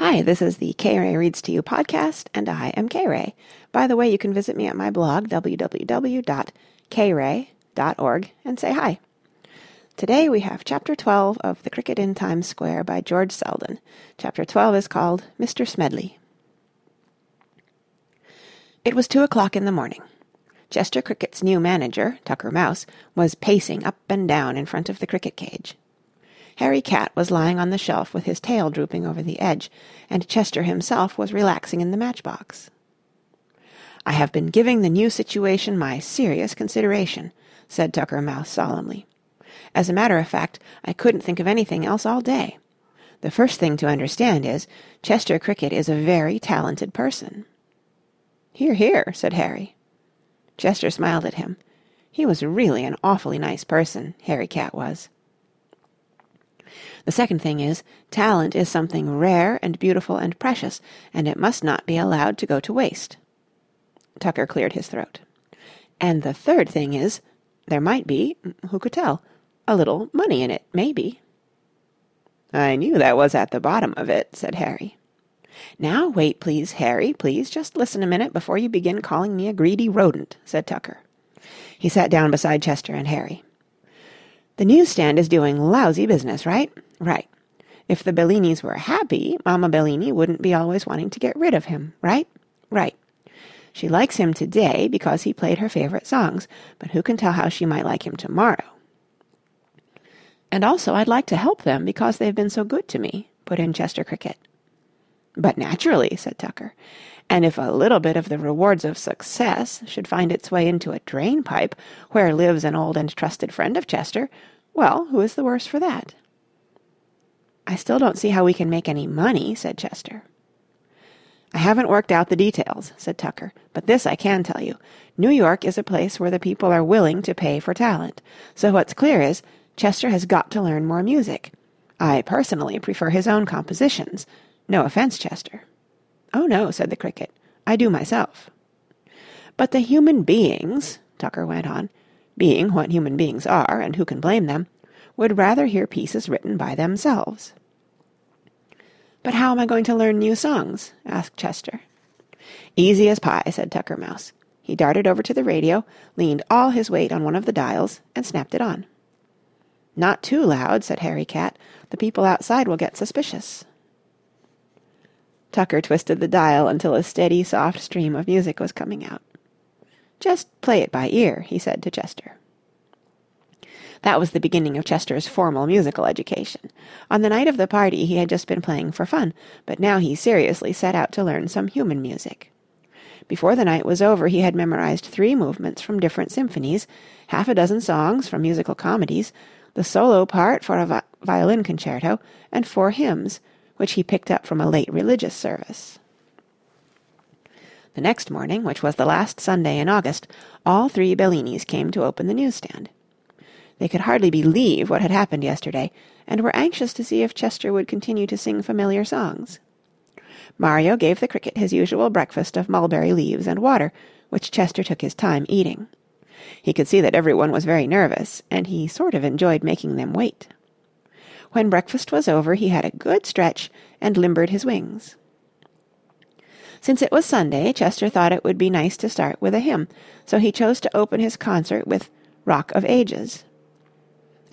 Hi, this is the K Ray Reads to You podcast, and I am K Ray. By the way, you can visit me at my blog, www.kray.org, and say hi. Today we have Chapter 12 of The Cricket in Times Square by George Selden. Chapter 12 is called Mr. Smedley. It was two o'clock in the morning. Chester Cricket's new manager, Tucker Mouse, was pacing up and down in front of the cricket cage. Harry Cat was lying on the shelf with his tail drooping over the edge, and Chester himself was relaxing in the matchbox. I have been giving the new situation my serious consideration, said Tucker Mouse solemnly. As a matter of fact, I couldn't think of anything else all day. The first thing to understand is, Chester Cricket is a very talented person. Hear, hear, said Harry. Chester smiled at him. He was really an awfully nice person, Harry Cat was. The second thing is, talent is something rare and beautiful and precious, and it must not be allowed to go to waste. Tucker cleared his throat. And the third thing is, there might be, who could tell, a little money in it, maybe. I knew that was at the bottom of it, said Harry. Now wait, please, Harry, please just listen a minute before you begin calling me a greedy rodent, said Tucker. He sat down beside Chester and Harry. The newsstand is doing lousy business, right? Right. If the Bellinis were happy, Mamma Bellini wouldn't be always wanting to get rid of him, right? Right. She likes him today because he played her favorite songs, but who can tell how she might like him tomorrow? And also I'd like to help them because they've been so good to me, put in Chester Cricket. But naturally, said Tucker. And if a little bit of the rewards of success should find its way into a drain pipe where lives an old and trusted friend of Chester, well, who is the worse for that? I still don't see how we can make any money, said Chester. I haven't worked out the details, said Tucker, but this I can tell you. New York is a place where the people are willing to pay for talent. So what's clear is, Chester has got to learn more music. I personally prefer his own compositions. No offence, Chester. Oh, no, said the Cricket. I do myself. But the human beings, Tucker went on, being what human beings are, and who can blame them, would rather hear pieces written by themselves. But how am I going to learn new songs? asked Chester. Easy as pie, said Tucker Mouse. He darted over to the radio, leaned all his weight on one of the dials, and snapped it on. Not too loud, said Harry Cat. The people outside will get suspicious. Tucker twisted the dial until a steady, soft stream of music was coming out. Just play it by ear, he said to Chester. That was the beginning of Chester's formal musical education. On the night of the party he had just been playing for fun, but now he seriously set out to learn some human music. Before the night was over he had memorized three movements from different symphonies, half a dozen songs from musical comedies, the solo part for a vi- violin concerto, and four hymns, which he picked up from a late religious service. The next morning, which was the last Sunday in August, all three Bellinis came to open the newsstand. They could hardly believe what had happened yesterday, and were anxious to see if Chester would continue to sing familiar songs. Mario gave the cricket his usual breakfast of mulberry leaves and water, which Chester took his time eating. He could see that everyone was very nervous, and he sort of enjoyed making them wait. When breakfast was over he had a good stretch and limbered his wings. Since it was Sunday, Chester thought it would be nice to start with a hymn, so he chose to open his concert with Rock of Ages.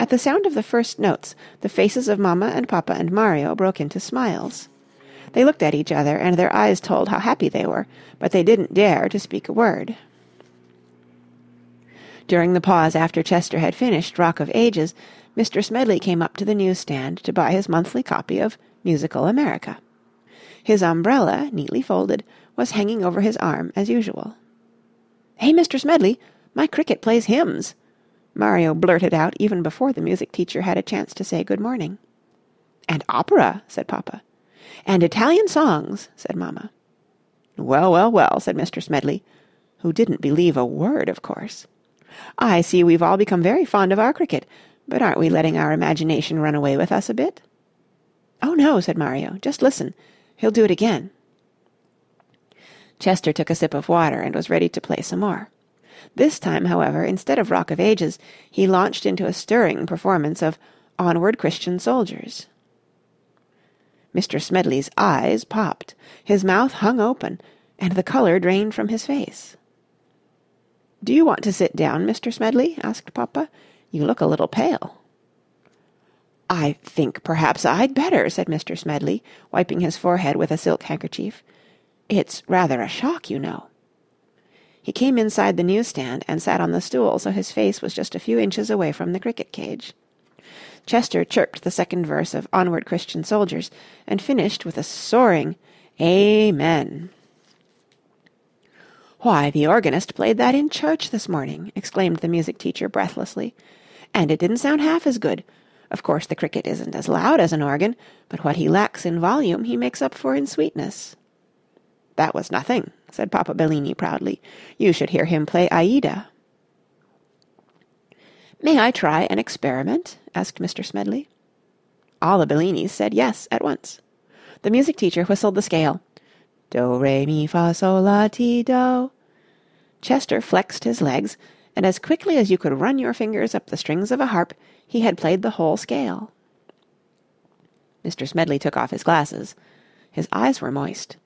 At the sound of the first notes, the faces of Mamma and Papa and Mario broke into smiles. They looked at each other, and their eyes told how happy they were, but they didn't dare to speak a word. During the pause after Chester had finished Rock of Ages, Mr. Smedley came up to the newsstand to buy his monthly copy of Musical America. His umbrella, neatly folded, was hanging over his arm as usual. "Hey, Mr. Smedley, my cricket plays hymns!" Mario blurted out even before the music teacher had a chance to say good morning. "And opera," said Papa. "And Italian songs," said Mamma. "Well, well, well," said Mr. Smedley, who didn't believe a word, of course. "I see we've all become very fond of our cricket. But aren't we letting our imagination run away with us a bit?" "Oh, no," said Mario. "Just listen. He'll do it again." Chester took a sip of water and was ready to play some more. This time, however, instead of Rock of Ages, he launched into a stirring performance of Onward Christian Soldiers. Mr. Smedley's eyes popped, his mouth hung open, and the colour drained from his face. "Do you want to sit down, Mr. Smedley?" asked Papa. "You look a little pale." "I think perhaps I'd better," said Mr. Smedley, wiping his forehead with a silk handkerchief. "It's rather a shock, you know." He came inside the newsstand and sat on the stool so his face was just a few inches away from the cricket cage. Chester chirped the second verse of Onward Christian Soldiers and finished with a soaring Amen. "Why, the organist played that in church this morning," exclaimed the music teacher breathlessly. "And it didn't sound half as good. Of course the cricket isn't as loud as an organ, but what he lacks in volume he makes up for in sweetness." "That was nothing," said Papa Bellini proudly. "You should hear him play Aida." "May I try an experiment?" asked Mr. Smedley. All the Bellinis said yes at once. The music teacher whistled the scale. Do, re, mi, fa, sol, la, ti, do. Chester flexed his legs, and as quickly as you could run your fingers up the strings of a harp, he had played the whole scale. Mr. Smedley took off his glasses. His eyes were moist.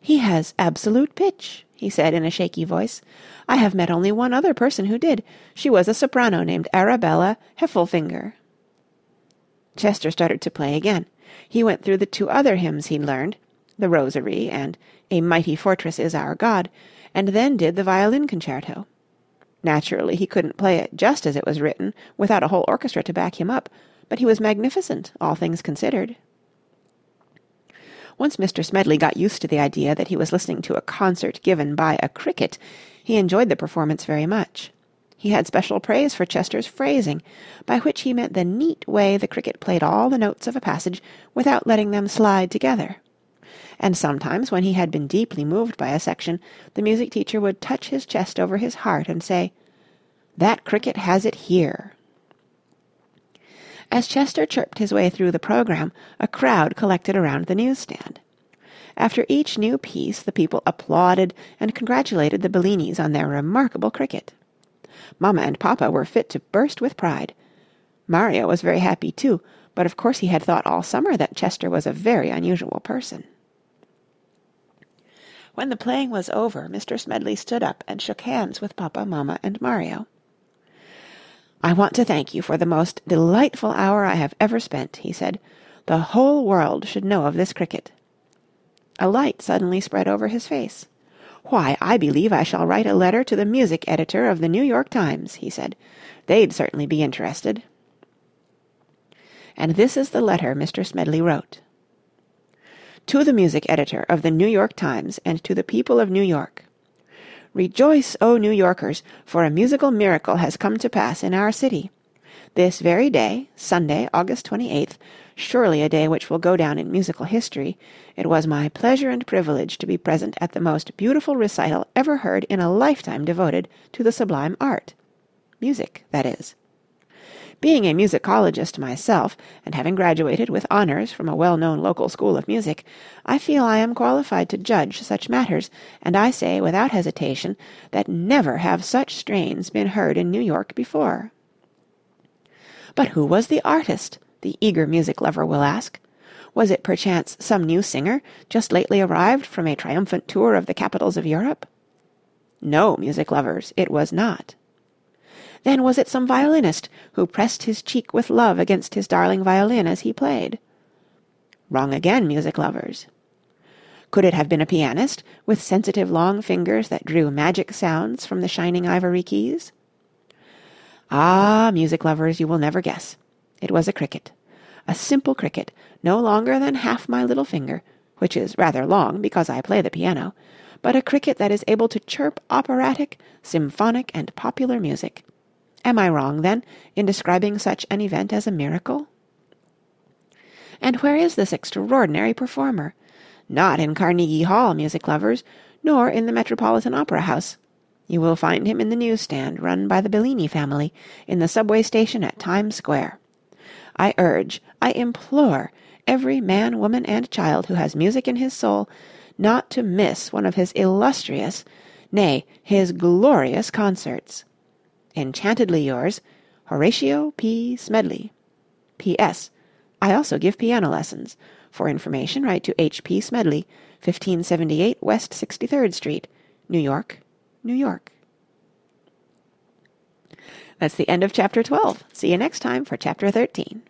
He has absolute pitch he said in a shaky voice. I have met only one other person who did. She was a soprano named Arabella Heffelfinger. Chester started to play again. He went through the two other hymns he'd learned, The Rosary and A Mighty Fortress is Our God, and then did the violin concerto. Naturally, he couldn't play it just as it was written, without a whole orchestra to back him up, but he was magnificent, all things considered. Once Mr. Smedley got used to the idea that he was listening to a concert given by a cricket, he enjoyed the performance very much. He had special praise for Chester's phrasing, by which he meant the neat way the cricket played all the notes of a passage without letting them slide together. And sometimes, when he had been deeply moved by a section, the music teacher would touch his chest over his heart and say, "That cricket has it here." As Chester chirped his way through the programme, a crowd collected around the newsstand. After each new piece the people applauded and congratulated the Bellinis on their remarkable cricket. Mamma and Papa were fit to burst with pride. Mario was very happy too, but of course he had thought all summer that Chester was a very unusual person. When the playing was over, Mr. Smedley stood up and shook hands with Papa, Mamma, and Mario. "I want to thank you for the most delightful hour I have ever spent," he said. "The whole world should know of this cricket." A light suddenly spread over his face. "Why, I believe I shall write a letter to the music editor of the New York Times," he said. "They'd certainly be interested." And this is the letter Mr. Smedley wrote. To the music editor of the New York Times and to the people of New York. Rejoice, O New Yorkers, for a musical miracle has come to pass in our city. This very day, Sunday, August 28th, surely a day which will go down in musical history, it was my pleasure and privilege to be present at the most beautiful recital ever heard in a lifetime devoted to the sublime art. Music, that is. Being a musicologist myself, and having graduated with honours from a well-known local school of music, I feel I am qualified to judge such matters, and I say without hesitation that never have such strains been heard in New York before. But who was the artist? the eager music lover will ask. Was it perchance some new singer, just lately arrived from a triumphant tour of the capitals of Europe? No, music lovers, it was not. Then was it some violinist who pressed his cheek with love against his darling violin as he played? Wrong again, music lovers. Could it have been a pianist, with sensitive long fingers that drew magic sounds from the shining ivory keys? Ah, music lovers, you will never guess. It was a cricket. A simple cricket, no longer than half my little finger, which is rather long because I play the piano, but a cricket that is able to chirp operatic, symphonic, and popular music. Am I wrong, then, in describing such an event as a miracle? And where is this extraordinary performer? Not in Carnegie Hall, music lovers, nor in the Metropolitan Opera House. You will find him in the newsstand run by the Bellini family, in the subway station at Times Square. I urge, I implore, every man, woman, and child who has music in his soul, not to miss one of his illustrious, nay, his glorious concerts. Enchantedly yours, Horatio P. Smedley. P.S. I also give piano lessons. For information write to H.P. Smedley, 1578 West 63rd Street, New York, New York. That's the end of chapter 12. See you next time for chapter 13.